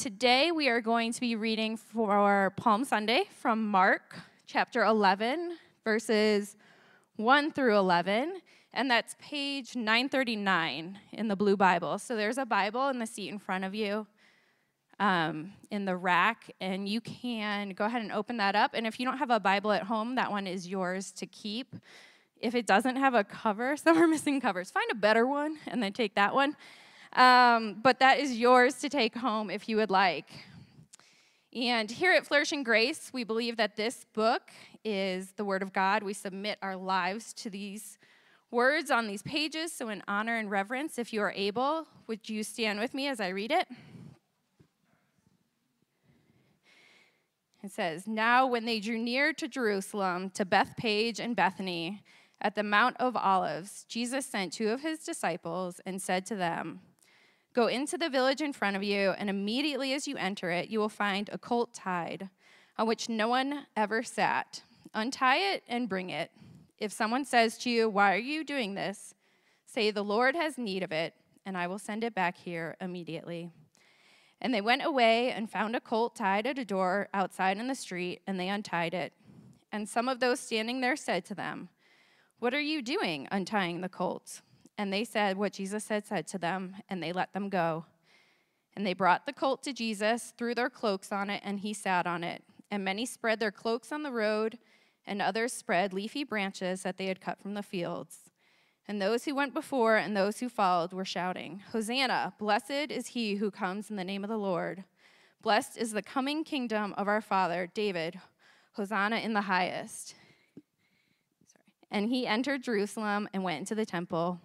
today we are going to be reading for Palm Sunday from Mark chapter 11, verses 1 through 11, and that's page 939 in the Blue Bible. So there's a Bible in the seat in front of you. Um, in the rack, and you can go ahead and open that up. And if you don't have a Bible at home, that one is yours to keep. If it doesn't have a cover, some are missing covers. Find a better one and then take that one. Um, but that is yours to take home if you would like. And here at Flourishing Grace, we believe that this book is the Word of God. We submit our lives to these words on these pages. So, in honor and reverence, if you are able, would you stand with me as I read it? It says, Now when they drew near to Jerusalem, to Bethphage and Bethany, at the Mount of Olives, Jesus sent two of his disciples and said to them, Go into the village in front of you, and immediately as you enter it, you will find a colt tied, on which no one ever sat. Untie it and bring it. If someone says to you, Why are you doing this? say, The Lord has need of it, and I will send it back here immediately. And they went away and found a colt tied at a door outside in the street, and they untied it. And some of those standing there said to them, What are you doing untying the colt? And they said what Jesus had said to them, and they let them go. And they brought the colt to Jesus, threw their cloaks on it, and he sat on it. And many spread their cloaks on the road, and others spread leafy branches that they had cut from the fields. And those who went before and those who followed were shouting, Hosanna! Blessed is he who comes in the name of the Lord. Blessed is the coming kingdom of our father, David. Hosanna in the highest. And he entered Jerusalem and went into the temple.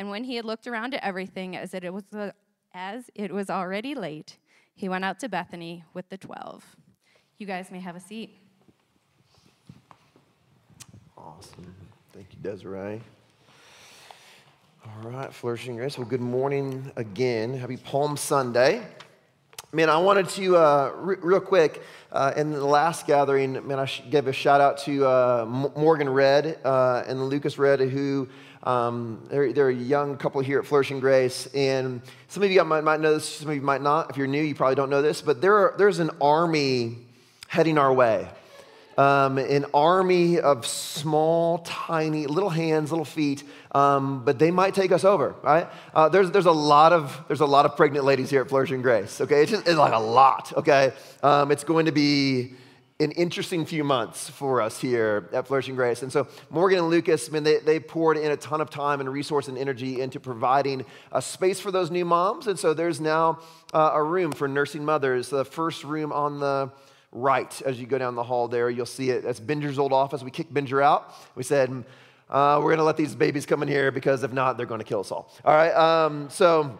And when he had looked around at everything as it was, as it was already late, he went out to Bethany with the twelve. You guys may have a seat. Awesome. Thank you, Desiree. All right, Flourishing Grace. Well, good morning again. Happy Palm Sunday. Man, I wanted to, uh, re- real quick, uh, in the last gathering, man, I gave a shout out to uh, Morgan Red uh, and Lucas Red, who um, they're, they're, a young couple here at Flourishing Grace, and some of you might, might know this, some of you might not. If you're new, you probably don't know this, but there are, there's an army heading our way. Um, an army of small, tiny, little hands, little feet, um, but they might take us over, right? Uh, there's, there's, a lot of, there's a lot of pregnant ladies here at Flourishing Grace, okay? It's, just, it's like a lot, okay? Um, it's going to be an interesting few months for us here at Flourishing Grace. And so Morgan and Lucas, man, they, they poured in a ton of time and resource and energy into providing a space for those new moms. And so there's now uh, a room for nursing mothers, the first room on the right as you go down the hall there. You'll see it. That's Benjer's old office. We kicked Benjer out. We said, uh, we're going to let these babies come in here because if not, they're going to kill us all. All right. Um, so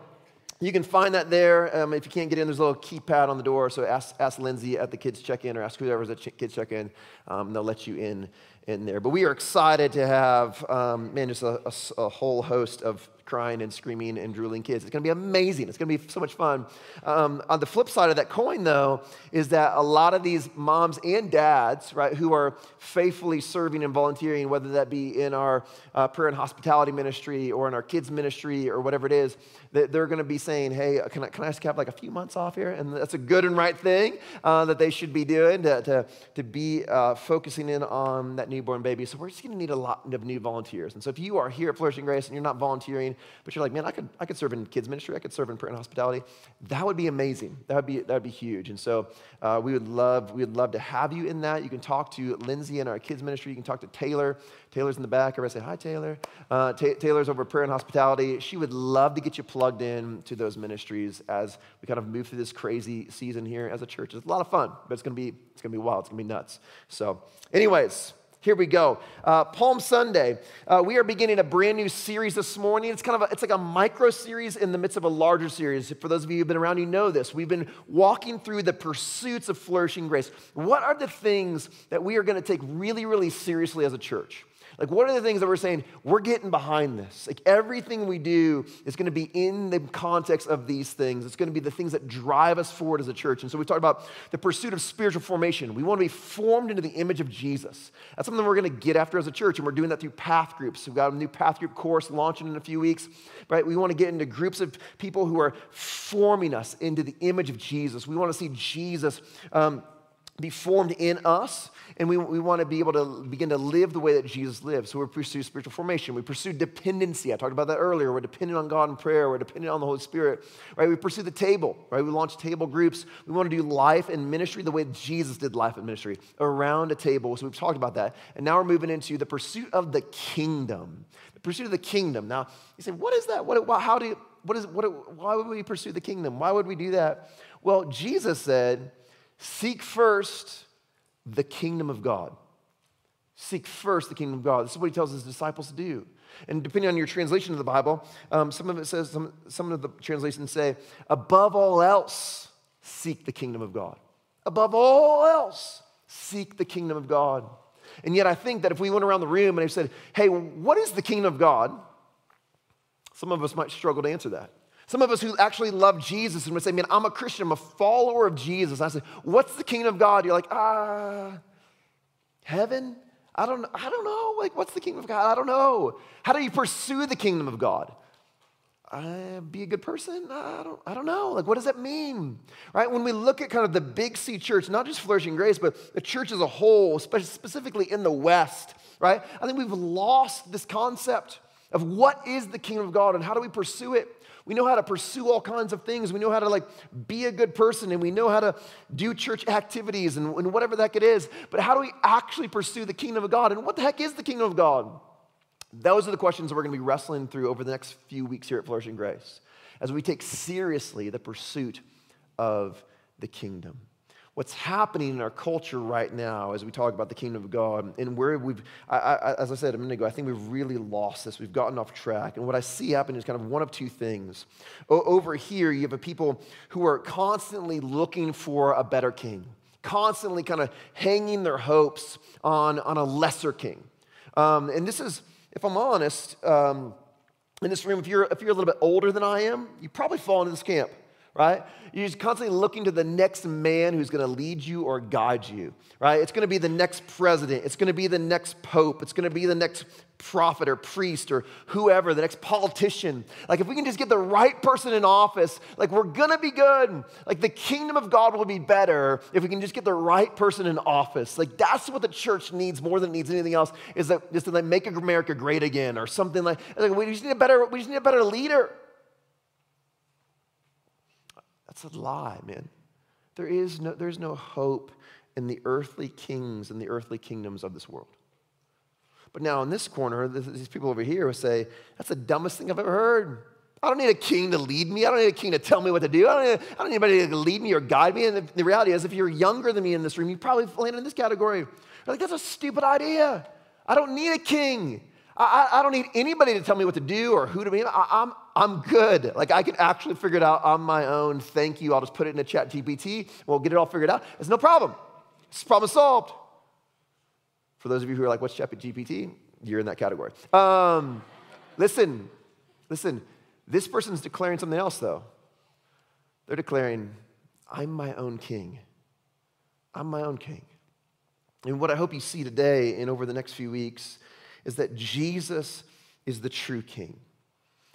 you can find that there. Um, if you can't get in, there's a little keypad on the door. So ask, ask Lindsay at the kids check-in or ask whoever's at kids check-in. Um, they'll let you in in there. But we are excited to have, um, man, just a, a, a whole host of crying and screaming and drooling kids. It's going to be amazing. It's going to be so much fun. Um, on the flip side of that coin, though, is that a lot of these moms and dads, right, who are faithfully serving and volunteering, whether that be in our uh, prayer and hospitality ministry or in our kids ministry or whatever it is, that they're going to be saying, hey, can I, can I just have like a few months off here? And that's a good and right thing uh, that they should be doing to, to, to be uh, focusing in on that newborn baby. So we're just going to need a lot of new volunteers. And so if you are here at Flourishing Grace and you're not volunteering, but you're like, man, I could, I could serve in kids ministry, I could serve in prayer and hospitality. That would be amazing. That would be, that would be huge. And so uh, we would love, we would love to have you in that. You can talk to Lindsay in our kids ministry. You can talk to Taylor. Taylor's in the back. Everybody say, hi, Taylor. Uh, Taylor's over prayer and hospitality. She would love to get you plugged in to those ministries as we kind of move through this crazy season here as a church. It's a lot of fun, but it's to be, it's to be wild. It's to be nuts. So anyways, here we go. Uh, Palm Sunday. Uh, we are beginning a brand new series this morning. It's kind of a, it's like a micro series in the midst of a larger series. For those of you who've been around, you know this. We've been walking through the pursuits of flourishing grace. What are the things that we are going to take really, really seriously as a church? Like, what are the things that we're saying? We're getting behind this. Like, everything we do is going to be in the context of these things. It's going to be the things that drive us forward as a church. And so we talked about the pursuit of spiritual formation. We want to be formed into the image of Jesus. That's something we're going to get after as a church, and we're doing that through path groups. We've got a new path group course launching in a few weeks, right? We want to get into groups of people who are forming us into the image of Jesus. We want to see Jesus. Um, be formed in us, and we, we want to be able to begin to live the way that Jesus lived. So we pursue spiritual formation. We pursue dependency. I talked about that earlier. We're dependent on God in prayer. We're dependent on the Holy Spirit, right? We pursue the table, right? We launch table groups. We want to do life and ministry the way Jesus did life and ministry, around a table. So we've talked about that. And now we're moving into the pursuit of the kingdom. The pursuit of the kingdom. Now, you say, what is that? What, how do you, what is, what, why would we pursue the kingdom? Why would we do that? Well, Jesus said, Seek first the kingdom of God. Seek first the kingdom of God. This is what he tells his disciples to do. And depending on your translation of the Bible, um, some of it says, some, some of the translations say, above all else, seek the kingdom of God. Above all else, seek the kingdom of God. And yet, I think that if we went around the room and I said, hey, what is the kingdom of God? Some of us might struggle to answer that. Some of us who actually love Jesus and would say, man, I'm a Christian, I'm a follower of Jesus. And I say, what's the kingdom of God? You're like, ah, heaven? I don't, I don't know. Like, what's the kingdom of God? I don't know. How do you pursue the kingdom of God? Uh, be a good person? I don't, I don't know. Like, what does that mean? Right? When we look at kind of the big C church, not just Flourishing Grace, but the church as a whole, specifically in the West, right? I think we've lost this concept of what is the kingdom of God and how do we pursue it? We know how to pursue all kinds of things. We know how to like be a good person and we know how to do church activities and, and whatever the heck it is. But how do we actually pursue the kingdom of God? And what the heck is the kingdom of God? Those are the questions we're going to be wrestling through over the next few weeks here at Flourishing Grace as we take seriously the pursuit of the kingdom what's happening in our culture right now as we talk about the kingdom of God and where we've, I, I, as I said a minute ago, I think we've really lost this. We've gotten off track. And what I see happening is kind of one of two things. O- over here, you have a people who are constantly looking for a better king, constantly kind of hanging their hopes on, on a lesser king. Um, and this is, if I'm honest, um, in this room, if you're, if you're a little bit older than I am, you probably fall into this camp right? You're just constantly looking to the next man who's going to lead you or guide you, right? It's going to be the next president. It's going to be the next pope. It's going to be the next prophet or priest or whoever, the next politician. Like, if we can just get the right person in office, like, we're going to be good. Like, the kingdom of God will be better if we can just get the right person in office. Like, that's what the church needs more than it needs anything else is that just to like make America great again or something like, like we just need a better, we just need a better leader. That's a lie, man. There is no, there's no hope in the earthly kings and the earthly kingdoms of this world. But now in this corner, these people over here will say, That's the dumbest thing I've ever heard. I don't need a king to lead me. I don't need a king to tell me what to do. I don't need, I don't need anybody to lead me or guide me. And the, the, reality is, if you're younger than me in this room, you probably land in this category. You're like, that's a stupid idea. I don't need a king. I, I, don't need anybody to tell me what to do or who to be. I, I'm, I'm good. Like I can actually figure it out on my own. Thank you. I'll just put it in a ChatGPT. We'll get it all figured out. It's no problem. It's problem solved. For those of you who are like, what's ChatGPT? You're in that category. Um, listen, listen. This person's declaring something else though. They're declaring, I'm my own king. I'm my own king. And what I hope you see today and over the next few weeks is that Jesus is the true king.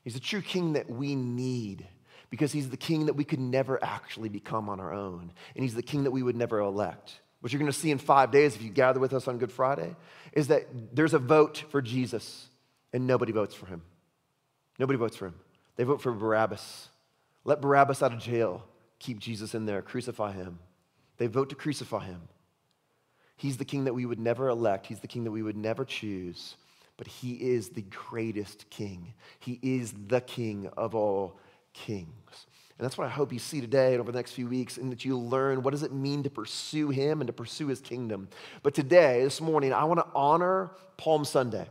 He's the true king that we need because he's the king that we could never actually become on our own. And he's the king that we would never elect. What you're going to see in five days if you gather with us on Good Friday is that there's a vote for Jesus and nobody votes for him. Nobody votes for him. They vote for Barabbas. Let Barabbas out of jail. Keep Jesus in there. Crucify him. They vote to crucify him. He's the king that we would never elect, he's the king that we would never choose, but he is the greatest king. He is the king of all kings. And that's what I hope you see today and over the next few weeks, and that you learn what does it mean to pursue him and to pursue his kingdom. But today, this morning, I want to honor Palm Sunday.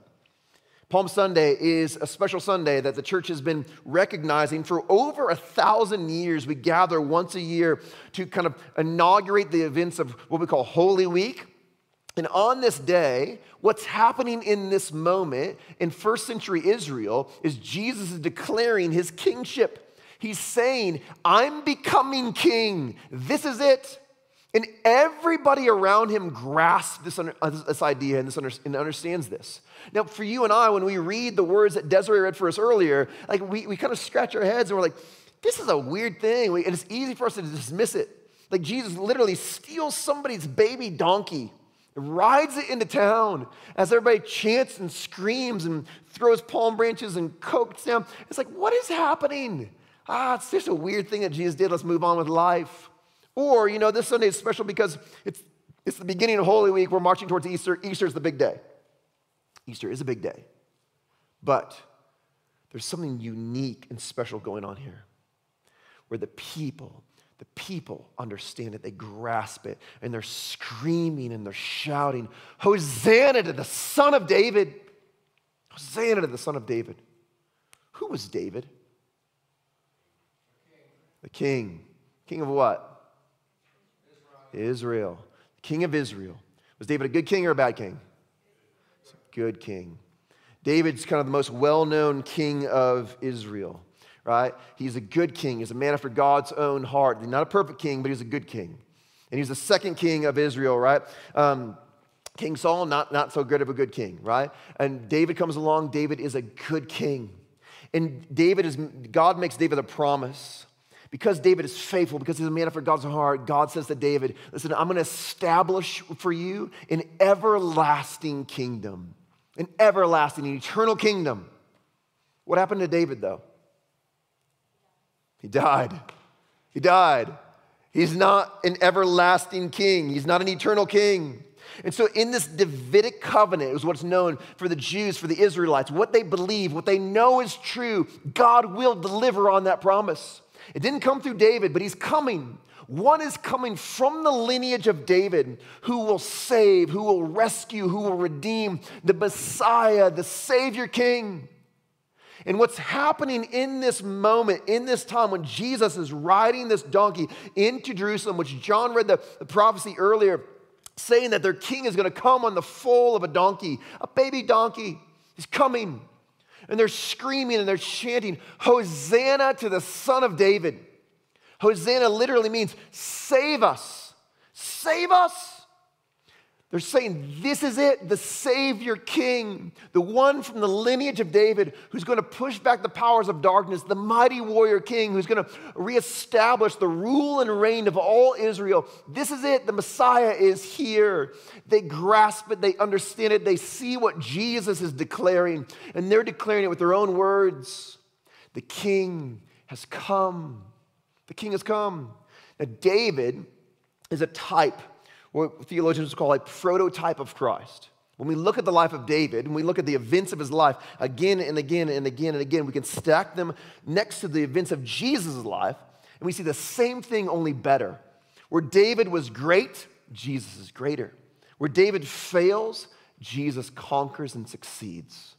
Palm Sunday is a special Sunday that the church has been recognizing for over a thousand years. We gather once a year to kind of inaugurate the events of what we call Holy Week And on this day, what's happening in this moment in first century Israel is Jesus is declaring his kingship. He's saying, I'm becoming king. This is it. And everybody around him grasps this, uh, this idea and, this and understands this. Now, for you and I, when we read the words that Desiree read for us earlier, like we, we kind of scratch our heads and we're like, this is a weird thing. We, and it's easy for us to dismiss it. Like Jesus literally steals somebody's baby donkey, rides it into town as everybody chants and screams and throws palm branches and cokes down. It's like, what is happening? Ah, it's just a weird thing that Jesus did. Let's move on with life. Or, you know, this Sunday is special because it's, it's the beginning of Holy Week. We're marching towards Easter. Easter is the big day. Easter is a big day. But there's something unique and special going on here where the people, the people understand it, they grasp it, and they're screaming and they're shouting, Hosanna to the Son of David! Hosanna to the Son of David. Who was David? The king. King of what? Israel. King of Israel. Was David a good king or a bad king? A Good king. David's kind of the most well known king of Israel, right? He's a good king. He's a man after God's own heart. He's not a perfect king, but he's a good king. And he's the second king of Israel, right? Um, king Saul, not, not so good of a good king, right? And David comes along. David is a good king. And David is, God makes David a promise because David is faithful, because he's a man after God's heart, God says to David, Listen, I'm going to establish for you an everlasting kingdom, an everlasting, an eternal kingdom. What happened to David, though? He died. He died. He's not an everlasting king, he's not an eternal king. And so, in this Davidic covenant, it was what's known for the Jews, for the Israelites, what they believe, what they know is true, God will deliver on that promise. It didn't come through David, but he's coming. One is coming from the lineage of David who will save, who will rescue, who will redeem the Messiah, the Savior King. And what's happening in this moment, in this time when Jesus is riding this donkey into Jerusalem, which John read the, the prophecy earlier, saying that their king is going to come on the foal of a donkey, a baby donkey. He's coming and they're screaming and they're chanting, Hosanna to the Son of David. Hosanna literally means save us, save us. They're saying, This is it, the Savior King, the one from the lineage of David who's going to push back the powers of darkness, the mighty warrior king who's going to reestablish the rule and reign of all Israel. This is it, the Messiah is here. They grasp it, they understand it, they see what Jesus is declaring, and they're declaring it with their own words. The King has come. The King has come. Now, David is a type what theologians call a prototype of Christ. When we look at the life of David and we look at the events of his life again and again and again and again, we can stack them next to the events of Jesus' life, and we see the same thing, only better. Where David was great, Jesus is greater. Where David fails, Jesus conquers and succeeds.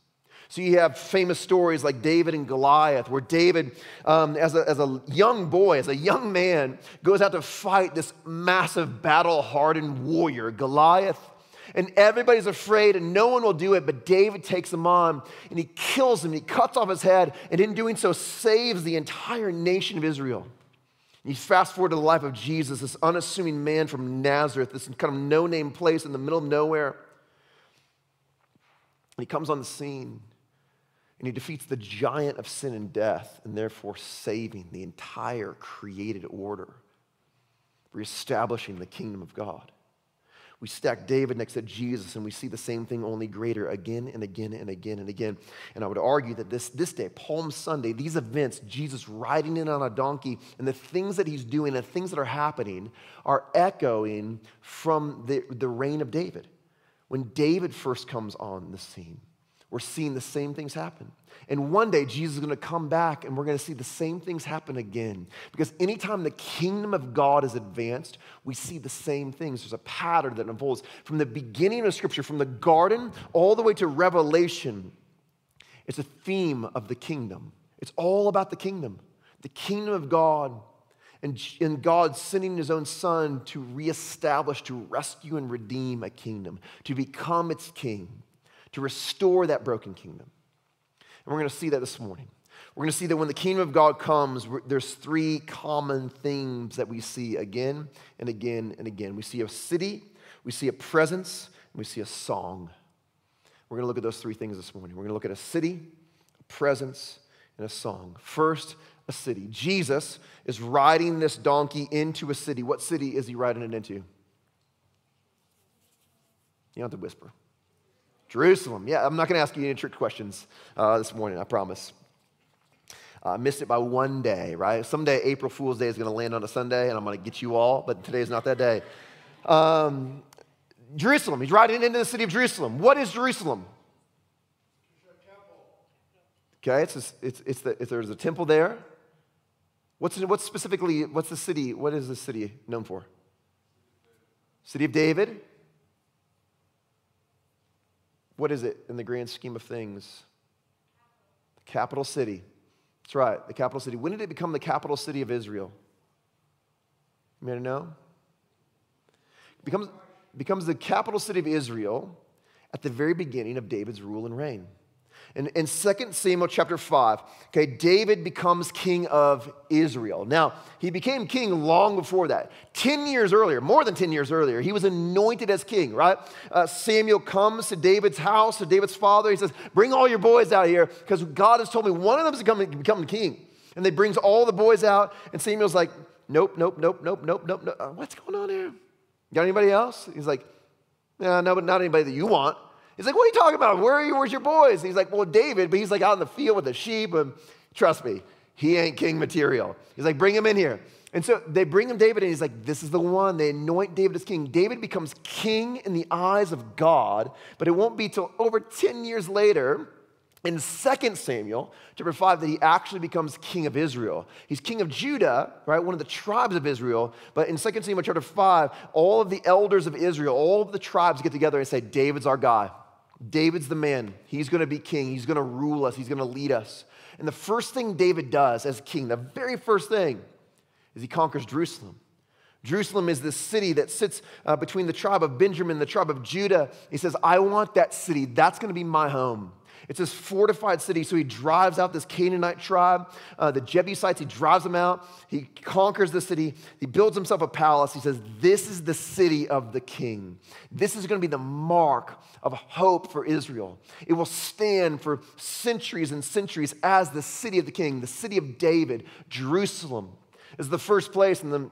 So you have famous stories like David and Goliath, where David, um, as, a, as a young boy, as a young man, goes out to fight this massive battle hardened warrior, Goliath. And everybody's afraid and no one will do it, but David takes him on and he kills him, he cuts off his head, and in doing so, saves the entire nation of Israel. You fast forward to the life of Jesus, this unassuming man from Nazareth, this kind of no name place in the middle of nowhere. He comes on the scene and he defeats the giant of sin and death, and therefore saving the entire created order, reestablishing the kingdom of God. We stack David next to Jesus, and we see the same thing, only greater, again and again and again and again. And I would argue that this, this day, Palm Sunday, these events, Jesus riding in on a donkey, and the things that he's doing, the things that are happening, are echoing from the, the reign of David. When David first comes on the scene, we're seeing the same things happen. And one day, Jesus is going to come back and we're going to see the same things happen again. Because anytime the kingdom of God is advanced, we see the same things. There's a pattern that unfolds from the beginning of Scripture, from the garden all the way to Revelation. It's a theme of the kingdom. It's all about the kingdom, the kingdom of God. and, and God sending his own son to reestablish, to rescue and redeem a kingdom, to become its king, to restore that broken kingdom. And we're going to see that this morning. We're going to see that when the kingdom of God comes, there's three common themes that we see again and again and again. We see a city, we see a presence, and we see a song. We're going to look at those three things this morning. We're going to look at a city, a presence, and a song. First, a city. Jesus is riding this donkey into a city. What city is he riding it into? You don't have to whisper. Jerusalem. Yeah, I'm not going to ask you any trick questions uh, this morning, I promise. I uh, missed it by one day, right? Someday April Fool's Day is going to land on a Sunday, and I'm going to get you all, but today is not that day. Um, Jerusalem. He's riding into the city of Jerusalem. What is Jerusalem? Okay, it's, a, it's, it's, the, there's a temple there. What's, what's specifically, what's the city, what is the city known for? City of David. What is it in the grand scheme of things? The capital city. That's right, the capital city. When did it become the capital city of Israel? You may know? It becomes, becomes the capital city of Israel at the very beginning of David's rule and reign. In, in 2 Samuel chapter 5, okay, David becomes king of Israel. Now, he became king long before that. 10 years earlier, more than 10 years earlier, he was anointed as king, right? Uh, Samuel comes to David's house, to David's father. He says, Bring all your boys out here because God has told me one of them is becoming become king. And they brings all the boys out, and Samuel's like, Nope, nope, nope, nope, nope, nope, nope. Uh, what's going on here? Got anybody else? He's like, no, no, but not anybody that you want. He's like, what are you talking about? Where are you? Where's your boys? And he's like, well, David, but he's like out in the field with the sheep. And trust me, he ain't king material. He's like, bring him in here. And so they bring him David, and he's like, this is the one. They anoint David as king. David becomes king in the eyes of God, but it won't be till over 10 years later in 2 Samuel chapter 5 that he actually becomes king of Israel. He's king of Judah, right? One of the tribes of Israel. But in 2 Samuel chapter 5, all of the elders of Israel, all of the tribes get together and say, David's our guy. David's the man. He's going to be king. He's going to rule us. He's going to lead us. And the first thing David does as king, the very first thing, is he conquers Jerusalem. Jerusalem is this city that sits uh, between the tribe of Benjamin, and the tribe of Judah. He says, I want that city. That's going to be my home. It's this fortified city. So he drives out this Canaanite tribe, uh, the Jebusites. He drives them out. He conquers the city. He builds himself a palace. He says, This is the city of the king. This is going to be the mark of hope for Israel. It will stand for centuries and centuries as the city of the king, the city of David. Jerusalem is the first place in the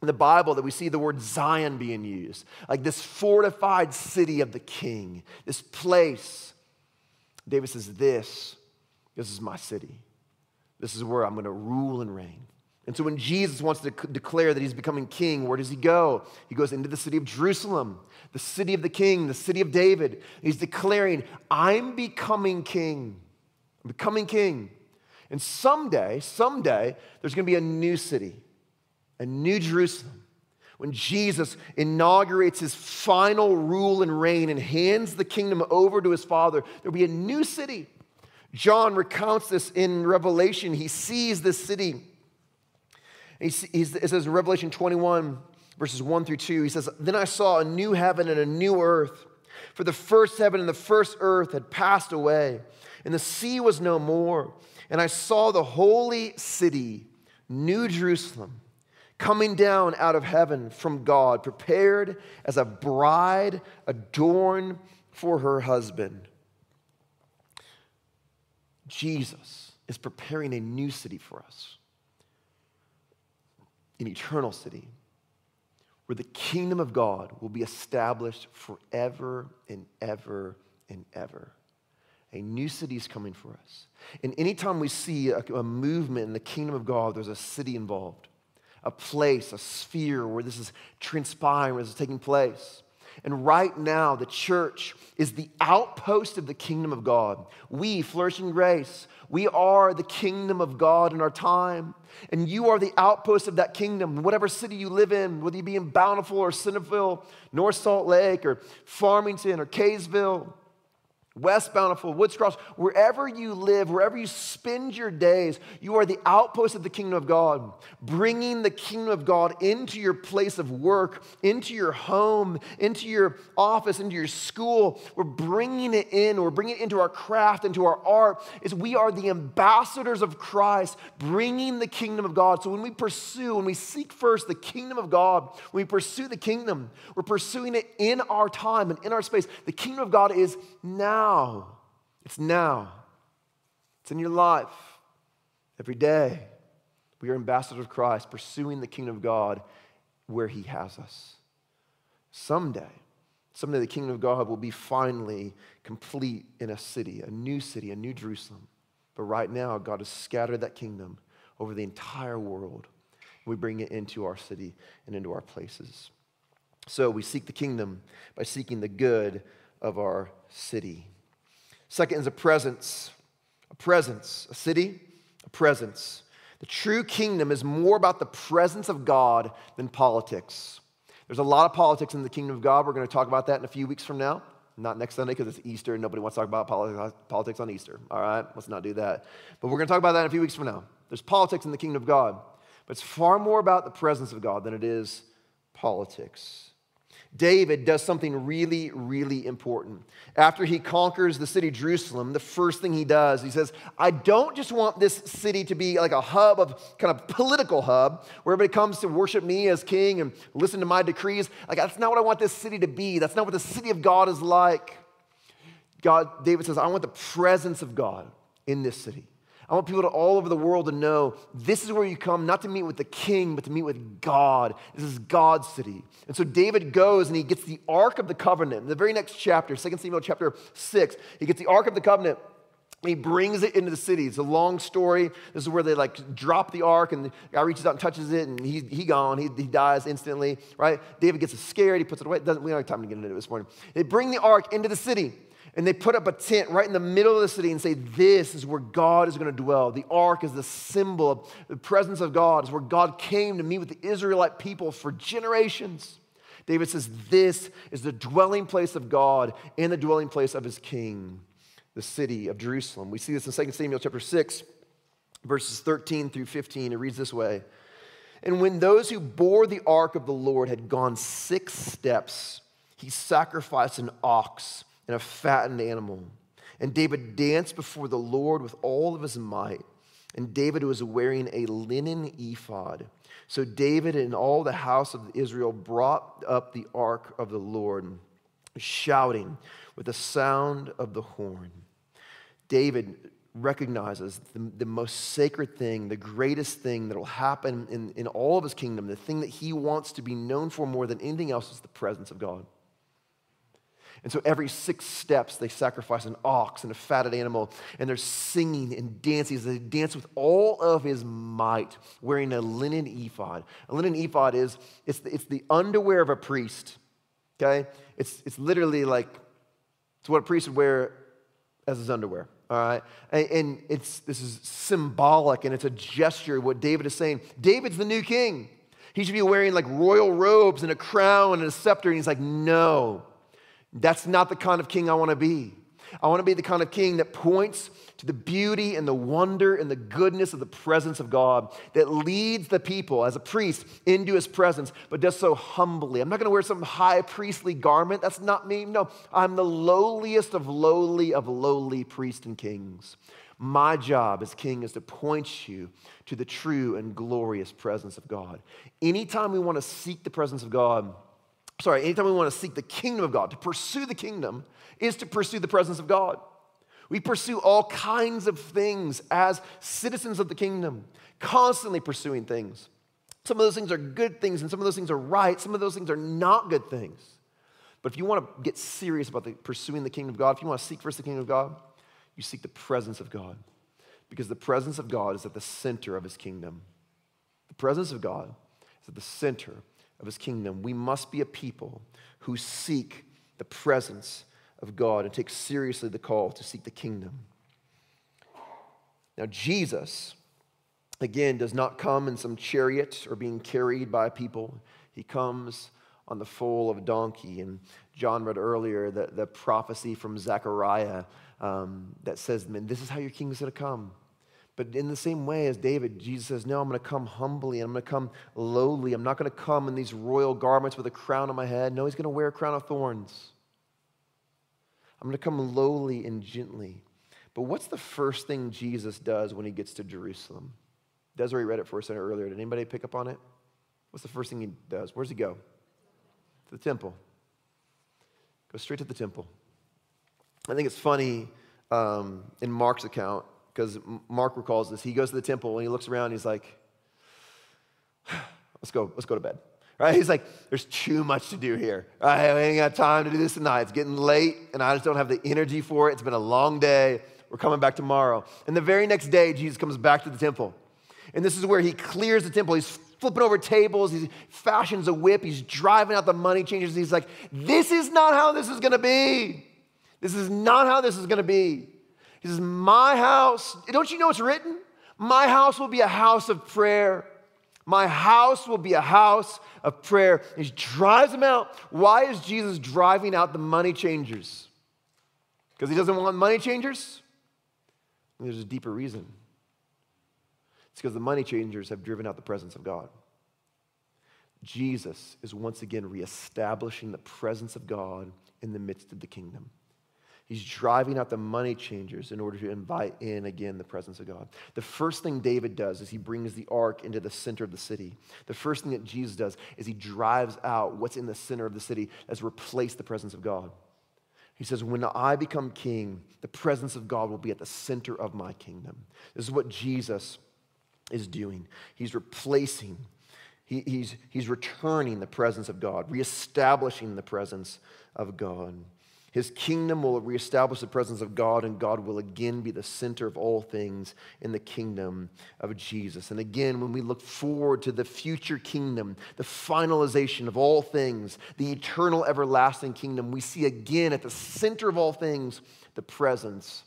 in the Bible that we see the word Zion being used, like this fortified city of the king, this place David says, This, this is my city. This is where I'm going to rule and reign. And so when Jesus wants to declare that he's becoming king, where does he go? He goes into the city of Jerusalem, the city of the king, the city of David. He's declaring, I'm becoming king. I'm becoming king. And someday, someday, there's going to be a new city, a new Jerusalem when Jesus inaugurates his final rule and reign and hands the kingdom over to his Father, there'll be a new city. John recounts this in Revelation. He sees this city. He, it says in Revelation 21, verses 1 through 2, he says, Then I saw a new heaven and a new earth. For the first heaven and the first earth had passed away, and the sea was no more. And I saw the holy city, New Jerusalem coming down out of heaven from God, prepared as a bride adorned for her husband. Jesus is preparing a new city for us, an eternal city where the kingdom of God will be established forever and ever and ever. A new city is coming for us. And anytime we see a, a movement in the kingdom of God, there's a city involved a place, a sphere where this is transpiring, where this is taking place. And right now, the church is the outpost of the kingdom of God. We, Flourishing Grace, we are the kingdom of God in our time. And you are the outpost of that kingdom. Whatever city you live in, whether you be in Bountiful or Centerville, North Salt Lake or Farmington or Kaysville, West Bountiful, Woods Cross, wherever you live, wherever you spend your days, you are the outpost of the kingdom of God, bringing the kingdom of God into your place of work, into your home, into your office, into your school. We're bringing it in, we're bringing it into our craft, into our art. Is we are the ambassadors of Christ, bringing the kingdom of God. So when we pursue, when we seek first the kingdom of God, when we pursue the kingdom, we're pursuing it in our time and in our space. The kingdom of God is now now. It's now. It's in your life every day. We are ambassadors of Christ, pursuing the kingdom of God where He has us. Someday, someday the kingdom of God will be finally complete in a city, a new city, a new Jerusalem. But right now, God has scattered that kingdom over the entire world. We bring it into our city and into our places. So we seek the kingdom by seeking the good of our city. Second is a presence, a presence, a city, a presence. The true kingdom is more about the presence of God than politics. There's a lot of politics in the kingdom of God. We're going to talk about that in a few weeks from now. Not next Sunday because it's Easter and nobody wants to talk about politics on Easter. All right, let's not do that. But we're going to talk about that in a few weeks from now. There's politics in the kingdom of God, but it's far more about the presence of God than it is politics. David does something really, really important. After he conquers the city Jerusalem, the first thing he does, he says, I don't just want this city to be like a hub of kind of political hub where everybody comes to worship me as king and listen to my decrees. Like, that's not what I want this city to be. That's not what the city of God is like. God, David says, I want the presence of God in this city. I want people to all over the world to know this is where you come not to meet with the king, but to meet with God. This is God's city. And so David goes and he gets the Ark of the Covenant. In the very next chapter, 2 Samuel chapter 6, he gets the Ark of the Covenant. He brings it into the city. It's a long story. This is where they like drop the ark, and the guy reaches out and touches it, and he, he gone. He, he dies instantly, right? David gets scared. He puts it away. Doesn't, we don't have time to get into it this morning. They bring the ark into the city and they put up a tent right in the middle of the city and say, This is where God is going to dwell. The ark is the symbol of the presence of God, is where God came to meet with the Israelite people for generations. David says, This is the dwelling place of God and the dwelling place of his king, the city of Jerusalem. We see this in 2 Samuel chapter 6, verses 13 through 15. It reads this way And when those who bore the ark of the Lord had gone six steps, he sacrificed an ox and a fattened animal. And David danced before the Lord with all of his might. And David was wearing a linen ephod. So David and all the house of Israel brought up the ark of the Lord, shouting with the sound of the horn. David recognizes the, the most sacred thing, the greatest thing that will happen in, in all of his kingdom, the thing that he wants to be known for more than anything else is the presence of God. And so every six steps, they sacrifice an ox and a fatted animal, and they're singing and dancing. They dance with all of his might, wearing a linen ephod. A linen ephod is it's the, it's the underwear of a priest. Okay, it's it's literally like it's what a priest would wear as his underwear. All right, and, and it's this is symbolic and it's a gesture. What David is saying, David's the new king. He should be wearing like royal robes and a crown and a scepter. And he's like, no. That's not the kind of king I want to be. I want to be the kind of king that points to the beauty and the wonder and the goodness of the presence of God, that leads the people as a priest into his presence, but does so humbly. I'm not going to wear some high priestly garment. That's not me. No, I'm the lowliest of lowly of lowly priests and kings. My job as king is to point you to the true and glorious presence of God. Anytime we want to seek the presence of God, sorry, anytime we want to seek the kingdom of God, to pursue the kingdom is to pursue the presence of God. We pursue all kinds of things as citizens of the kingdom, constantly pursuing things. Some of those things are good things, and some of those things are right. Some of those things are not good things. But if you want to get serious about the, pursuing the kingdom of God, if you want to seek first the kingdom of God, you seek the presence of God. Because the presence of God is at the center of his kingdom. The presence of God is at the center of his kingdom, we must be a people who seek the presence of God and take seriously the call to seek the kingdom. Now, Jesus, again, does not come in some chariot or being carried by people. He comes on the foal of a donkey. And John read earlier the, the prophecy from Zechariah um, that says, man, this is how your king is going to come. But in the same way as David, Jesus says, No, I'm going to come humbly and I'm going to come lowly. I'm not going to come in these royal garments with a crown on my head. No, he's going to wear a crown of thorns. I'm going to come lowly and gently. But what's the first thing Jesus does when he gets to Jerusalem? Desiree read it for us earlier. Did anybody pick up on it? What's the first thing he does? Where's he go? To the temple. Go straight to the temple. I think it's funny um, in Mark's account because Mark recalls this. He goes to the temple and he looks around. he's like, "Let's go. Let's go to bed." Right? He's like, "There's too much to do here. I ain't got time to do this tonight. It's getting late, and I just don't have the energy for it. It's been a long day. We're coming back tomorrow." And the very next day, Jesus comes back to the temple, and this is where he clears the temple. He's flipping over tables. He fashions a whip. He's driving out the money changers. He's like, "This is not how this is going to be. This is not how this is going to be." He says, My house, don't you know it's written? My house will be a house of prayer. My house will be a house of prayer. He drives them out. Why is Jesus driving out the money changers? Because he doesn't want money changers? There's a deeper reason. It's because the money changers have driven out the presence of God. Jesus is once again reestablishing the presence of God in the midst of the kingdom. He's driving out the money changers in order to invite in again the presence of God. The first thing David does is he brings the ark into the center of the city. The first thing that Jesus does is he drives out what's in the center of the city as replace the presence of God. He says, When I become king, the presence of God will be at the center of my kingdom. This is what Jesus is doing. He's replacing, he, he's, he's returning the presence of God, reestablishing the presence of God. His kingdom will reestablish the presence of God, and God will again be the center of all things in the kingdom of Jesus. And again, when we look forward to the future kingdom, the finalization of all things, the eternal, everlasting kingdom, we see again at the center of all things the presence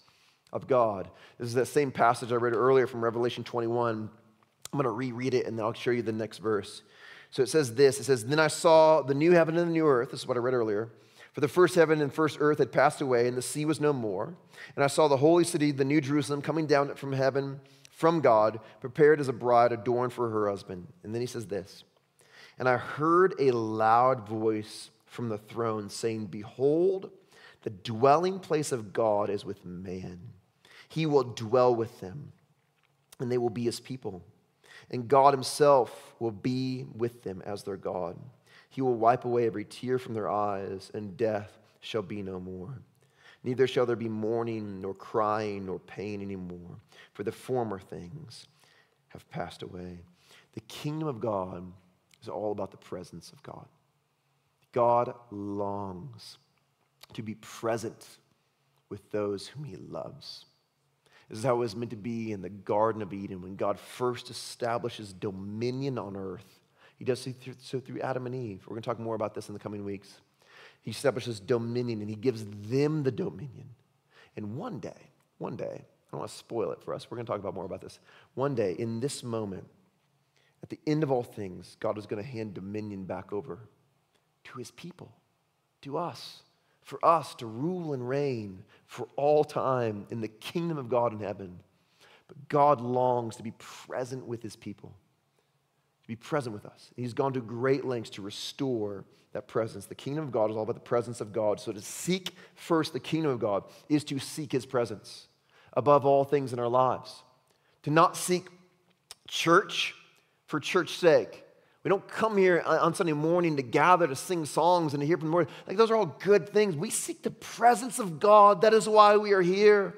of God. This is that same passage I read earlier from Revelation 21. I'm going to reread it and then I'll show you the next verse. So it says this it says, Then I saw the new heaven and the new earth. This is what I read earlier. For the first heaven and first earth had passed away, and the sea was no more. And I saw the holy city, the new Jerusalem, coming down from heaven from God, prepared as a bride adorned for her husband. And then he says this And I heard a loud voice from the throne saying, Behold, the dwelling place of God is with man. He will dwell with them, and they will be his people. And God himself will be with them as their God. He will wipe away every tear from their eyes, and death shall be no more. Neither shall there be mourning, nor crying, nor pain anymore, for the former things have passed away. The kingdom of God is all about the presence of God. God longs to be present with those whom he loves. This is how it was meant to be in the Garden of Eden when God first establishes dominion on earth he does so through Adam and Eve. We're going to talk more about this in the coming weeks. He establishes dominion and he gives them the dominion. And one day, one day, I don't want to spoil it for us. We're going to talk about more about this. One day, in this moment, at the end of all things, God is going to hand dominion back over to his people, to us, for us to rule and reign for all time in the kingdom of God in heaven. But God longs to be present with his people be present with us. He's gone to great lengths to restore that presence. The kingdom of God is all about the presence of God. So to seek first the kingdom of God is to seek his presence above all things in our lives. To not seek church for church's sake. We don't come here on Sunday morning to gather to sing songs and to hear from the Lord. Like those are all good things. We seek the presence of God. That is why we are here.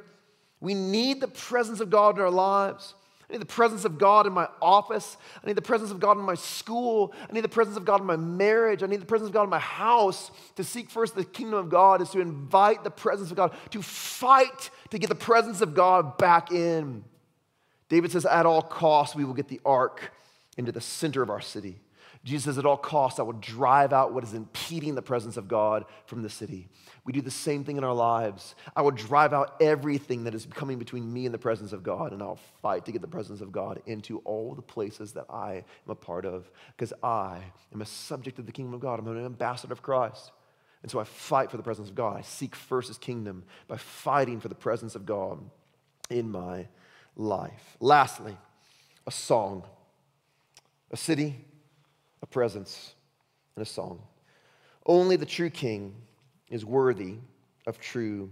We need the presence of God in our lives. I need the presence of God in my office. I need the presence of God in my school. I need the presence of God in my marriage. I need the presence of God in my house. To seek first the kingdom of God is to invite the presence of God, to fight to get the presence of God back in. David says, at all costs, we will get the ark into the center of our city. Jesus says, At all costs, I will drive out what is impeding the presence of God from the city. We do the same thing in our lives. I will drive out everything that is coming between me and the presence of God, and I'll fight to get the presence of God into all the places that I am a part of, because I am a subject of the kingdom of God. I'm an ambassador of Christ. And so I fight for the presence of God. I seek first his kingdom by fighting for the presence of God in my life. Lastly, a song, a city, a presence, and a song. Only the true king is worthy of true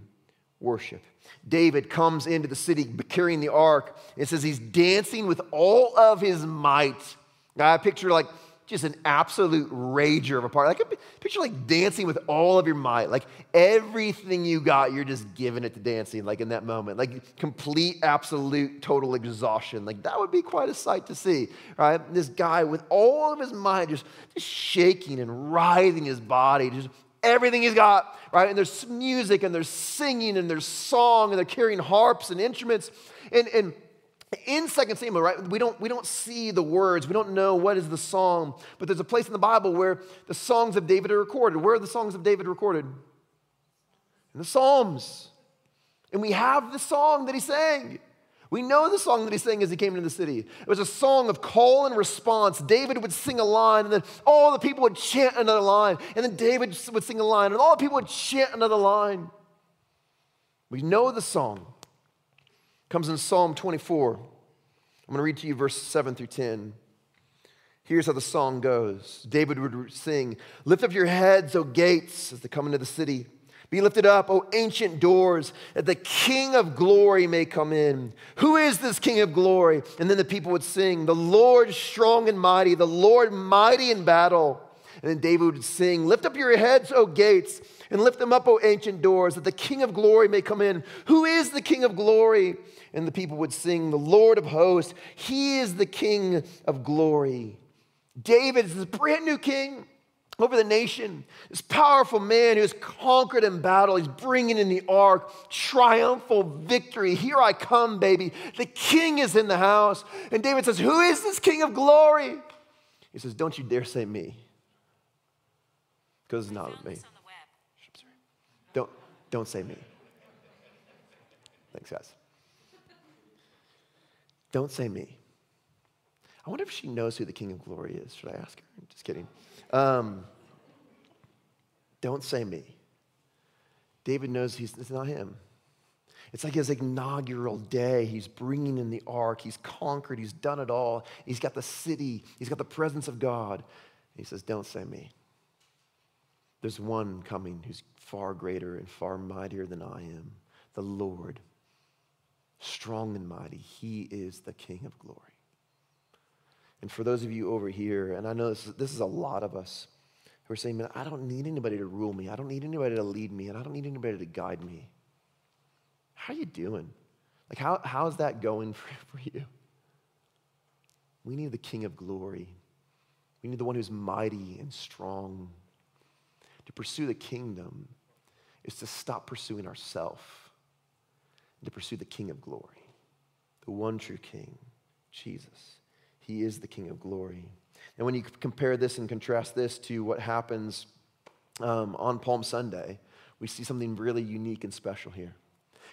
worship. David comes into the city carrying the ark. It says he's dancing with all of his might. Now, I picture like just an absolute rager of a party. Like picture like dancing with all of your might. Like everything you got, you're just giving it to dancing, like in that moment. Like complete, absolute, total exhaustion. Like that would be quite a sight to see, right? This guy with all of his might just, just shaking and writhing his body, just everything he's got, right? And there's music and there's singing and there's song and they're carrying harps and instruments. And, and in 2 Samuel, right, we don't, we don't see the words, we don't know what is the song, but there's a place in the Bible where the songs of David are recorded. Where are the songs of David recorded? In the Psalms. And we have the song that he sang. We know the song that he sang as he came into the city. It was a song of call and response. David would sing a line, and then all the people would chant another line. And then David would sing a line, and all the people would chant another line. We know the song. Comes in Psalm 24. I'm going to read to you verse 7 through 10. Here's how the song goes David would sing, Lift up your heads, O gates, as they come into the city. Be lifted up, O ancient doors, that the King of glory may come in. Who is this King of glory? And then the people would sing, The Lord strong and mighty, the Lord mighty in battle. And then David would sing, Lift up your heads, O gates, and lift them up, O ancient doors, that the King of glory may come in. Who is the King of glory? And the people would sing, The Lord of hosts, He is the King of glory. David is this brand new king over the nation. This powerful man who has conquered in battle. He's bringing in the ark, triumphal victory. Here I come, baby. The king is in the house. And David says, Who is this king of glory? He says, Don't you dare say me. Because it's not me. Don't, say me. Thanks, guys. Don't say me. I wonder if she knows who the King of Glory is. Should I ask her? Just kidding. Um, don't say me. David knows he's, it's not him. It's like his inaugural day. He's bringing in the ark. He's conquered. He's done it all. He's got the city. He's got the presence of God. He says, Don't say me. There's one coming who's far greater and far mightier than I am the Lord, strong and mighty. He is the King of glory. And for those of you over here, and I know this is, this is a lot of us who are saying, man, I don't need anybody to rule me. I don't need anybody to lead me, and I don't need anybody to guide me. How are you doing? Like, how, how's that going for, for you? We need the King of glory. We need the one who's mighty and strong. To pursue the kingdom is to stop pursuing ourselves and to pursue the King of glory, the one true King, Jesus. He is the King of glory. And when you compare this and contrast this to what happens um, on Palm Sunday, we see something really unique and special here.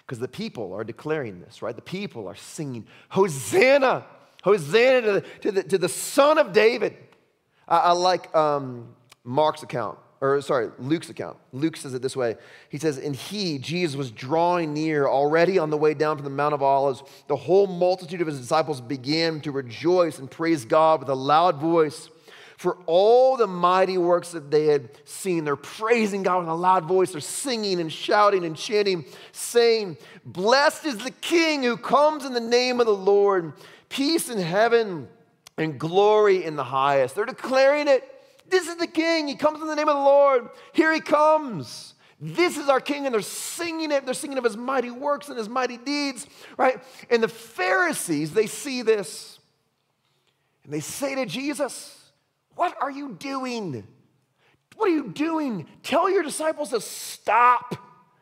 Because the people are declaring this, right? The people are singing, Hosanna! Hosanna to the, to the, to the Son of David. I, I like um, Mark's account or sorry, Luke's account. Luke says it this way. He says, And he, Jesus, was drawing near, already on the way down from the Mount of Olives. The whole multitude of his disciples began to rejoice and praise God with a loud voice for all the mighty works that they had seen. They're praising God with a loud voice. They're singing and shouting and chanting, saying, Blessed is the King who comes in the name of the Lord. Peace in heaven and glory in the highest. They're declaring it. This is the king. He comes in the name of the Lord. Here he comes. This is our king. And they're singing it. They're singing of his mighty works and his mighty deeds, right? And the Pharisees, they see this. And they say to Jesus, What are you doing? What are you doing? Tell your disciples to stop.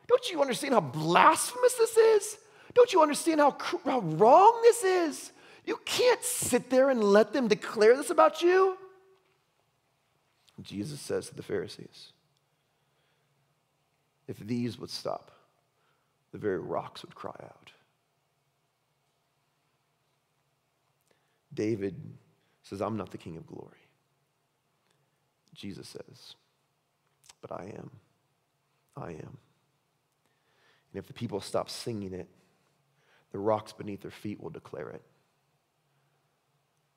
Don't you understand how blasphemous this is? Don't you understand how, how wrong this is? You can't sit there and let them declare this about you. Jesus says to the Pharisees, if these would stop, the very rocks would cry out. David says, I'm not the king of glory. Jesus says, But I am. I am. And if the people stop singing it, the rocks beneath their feet will declare it.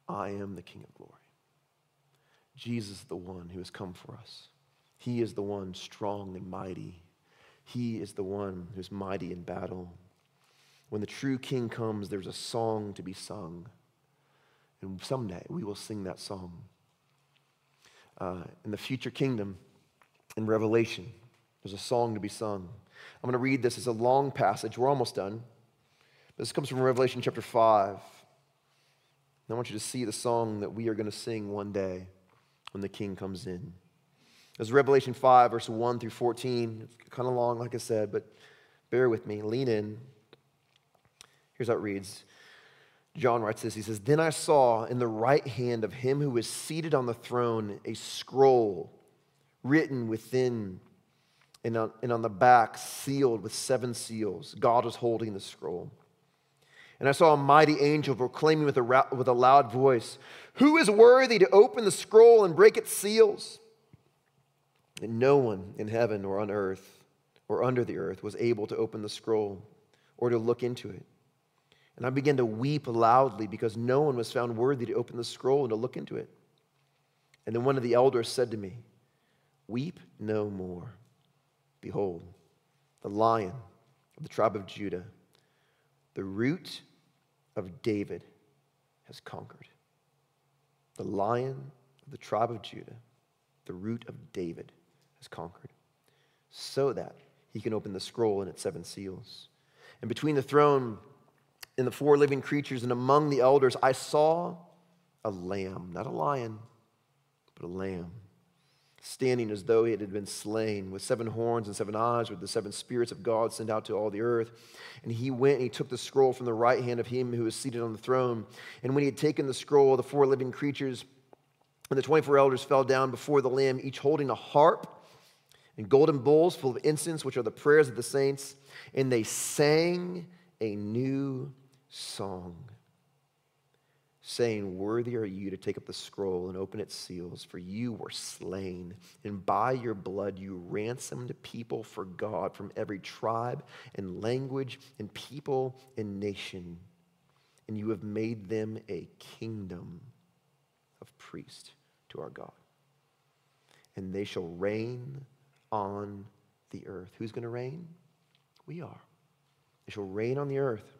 I am the king of glory. Jesus is the one who has come for us. He is the one strong and mighty. He is the one who's mighty in battle. When the true king comes, there's a song to be sung. And someday we will sing that song. Uh, in the future kingdom, in Revelation, there's a song to be sung. I'm going to read this. It's a long passage. We're almost done. But This comes from Revelation chapter 5. And I want you to see the song that we are going to sing one day when the king comes in. It's Revelation 5, verse 1 through 14. It's kind of long, like I said, but bear with me. Lean in. Here's how it reads John writes this He says, Then I saw in the right hand of him who was seated on the throne a scroll written within and on, and on the back sealed with seven seals. God was holding the scroll. And I saw a mighty angel proclaiming with a, with a loud voice, Who is worthy to open the scroll and break its seals? And no one in heaven or on earth or under the earth was able to open the scroll or to look into it. And I began to weep loudly because no one was found worthy to open the scroll and to look into it. And then one of the elders said to me, Weep no more. Behold, the lion of the tribe of Judah, the root of David, has conquered. The lion of the tribe of Judah, the root of David, has conquered, so that he can open the scroll and its seven seals. And between the throne and the four living creatures and among the elders, I saw a lamb, not a lion, but a lamb standing as though it had been slain, with seven horns and seven eyes, with the seven spirits of God sent out to all the earth. And he went and he took the scroll from the right hand of him who was seated on the throne. And when he had taken the scroll, the four living creatures and the 24 elders fell down before the Lamb, each holding a harp and golden bowls full of incense, which are the prayers of the saints. And they sang a new song saying, Worthy are you to take up the scroll and open its seals, for you were slain, and by your blood you ransomed people for God from every tribe and language and people and nation. And you have made them a kingdom of priests to our God. And they shall reign on the earth. Who's going to reign? We are. They shall reign on the earth.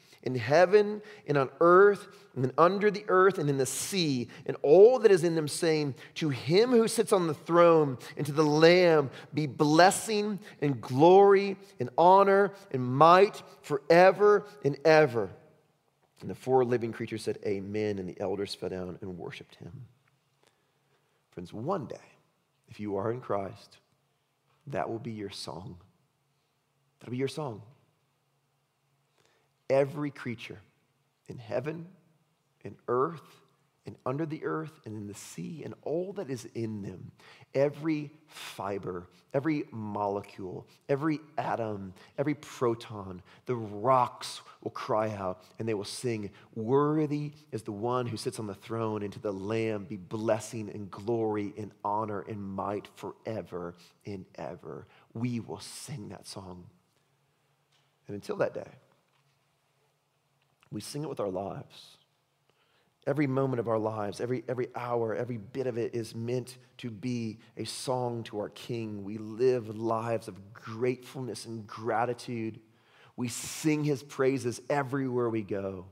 in heaven and on earth and under the earth and in the sea and all that is in them, saying, To him who sits on the throne and to the Lamb be blessing and glory and honor and might forever and ever. And the four living creatures said, Amen. And the elders fell down and worshiped him. Friends, one day, if you are in Christ, that will be your song. That'll be your song every creature in heaven, in earth, and under the earth, and in the sea, and all that is in them, every fiber, every molecule, every atom, every proton, the rocks will cry out and they will sing, Worthy is the one who sits on the throne, and to the Lamb be blessing and glory and honor and might forever and ever. We will sing that song. And until that day, we sing it with our lives. Every moment of our lives, every, every hour, every bit of it is meant to be a song to our King. We live lives of gratefulness and gratitude. We sing his praises everywhere we go.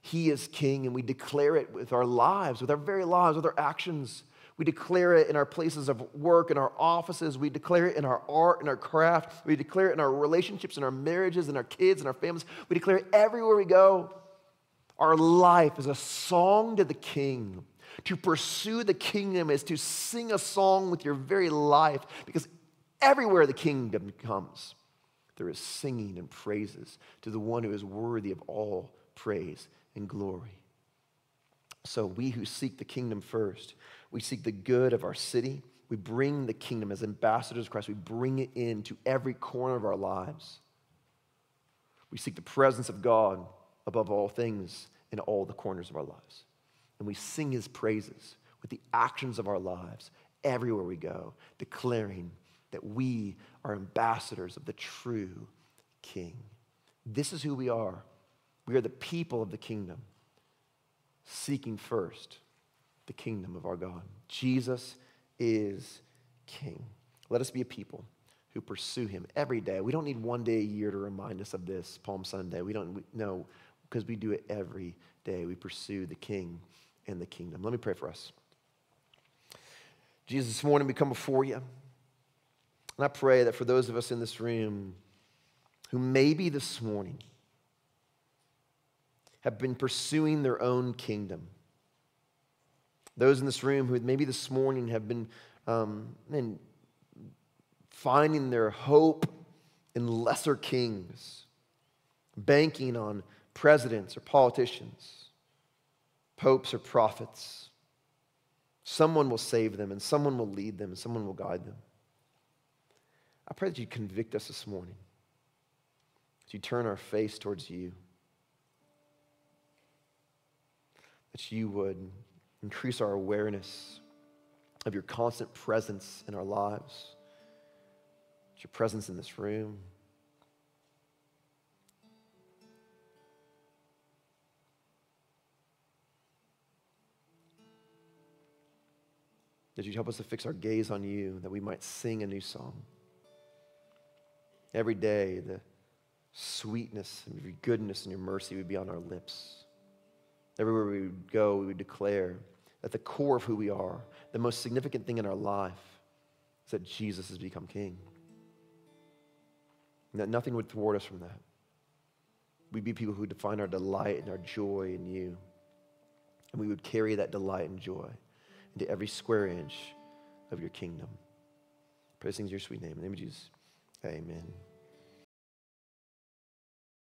He is King, and we declare it with our lives, with our very lives, with our actions. We declare it in our places of work, in our offices. We declare it in our art, in our craft. We declare it in our relationships, in our marriages, in our kids, in our families. We declare it everywhere we go. Our life is a song to the King. To pursue the kingdom is to sing a song with your very life because everywhere the kingdom comes, there is singing and praises to the one who is worthy of all praise and glory. So, we who seek the kingdom first, we seek the good of our city. We bring the kingdom as ambassadors of Christ. We bring it into every corner of our lives. We seek the presence of God above all things in all the corners of our lives. And we sing his praises with the actions of our lives everywhere we go, declaring that we are ambassadors of the true King. This is who we are. We are the people of the kingdom, seeking first the kingdom of our God. Jesus is King. Let us be a people who pursue him every day. We don't need one day a year to remind us of this, Palm Sunday. We don't know because we do it every day. We pursue the King and the kingdom. Let me pray for us. Jesus, this morning we come before you. And I pray that for those of us in this room who maybe this morning have been pursuing their own kingdom, those in this room who maybe this morning have been um, finding their hope in lesser kings, banking on presidents or politicians, popes or prophets. Someone will save them, and someone will lead them, and someone will guide them. I pray that you convict us this morning, that you turn our face towards you, that you would increase our awareness of your constant presence in our lives, your presence in this room. That you'd help us to fix our gaze on you, that we might sing a new song. Every day, the sweetness and your goodness and your mercy would be on our lips. Everywhere we would go, we would declare that the core of who we are, the most significant thing in our life, is that Jesus has become King. And that nothing would thwart us from that. We'd be people who define our delight and our joy in you. And we would carry that delight and joy into every square inch of your kingdom. Praise your sweet name. In the name of Jesus, amen.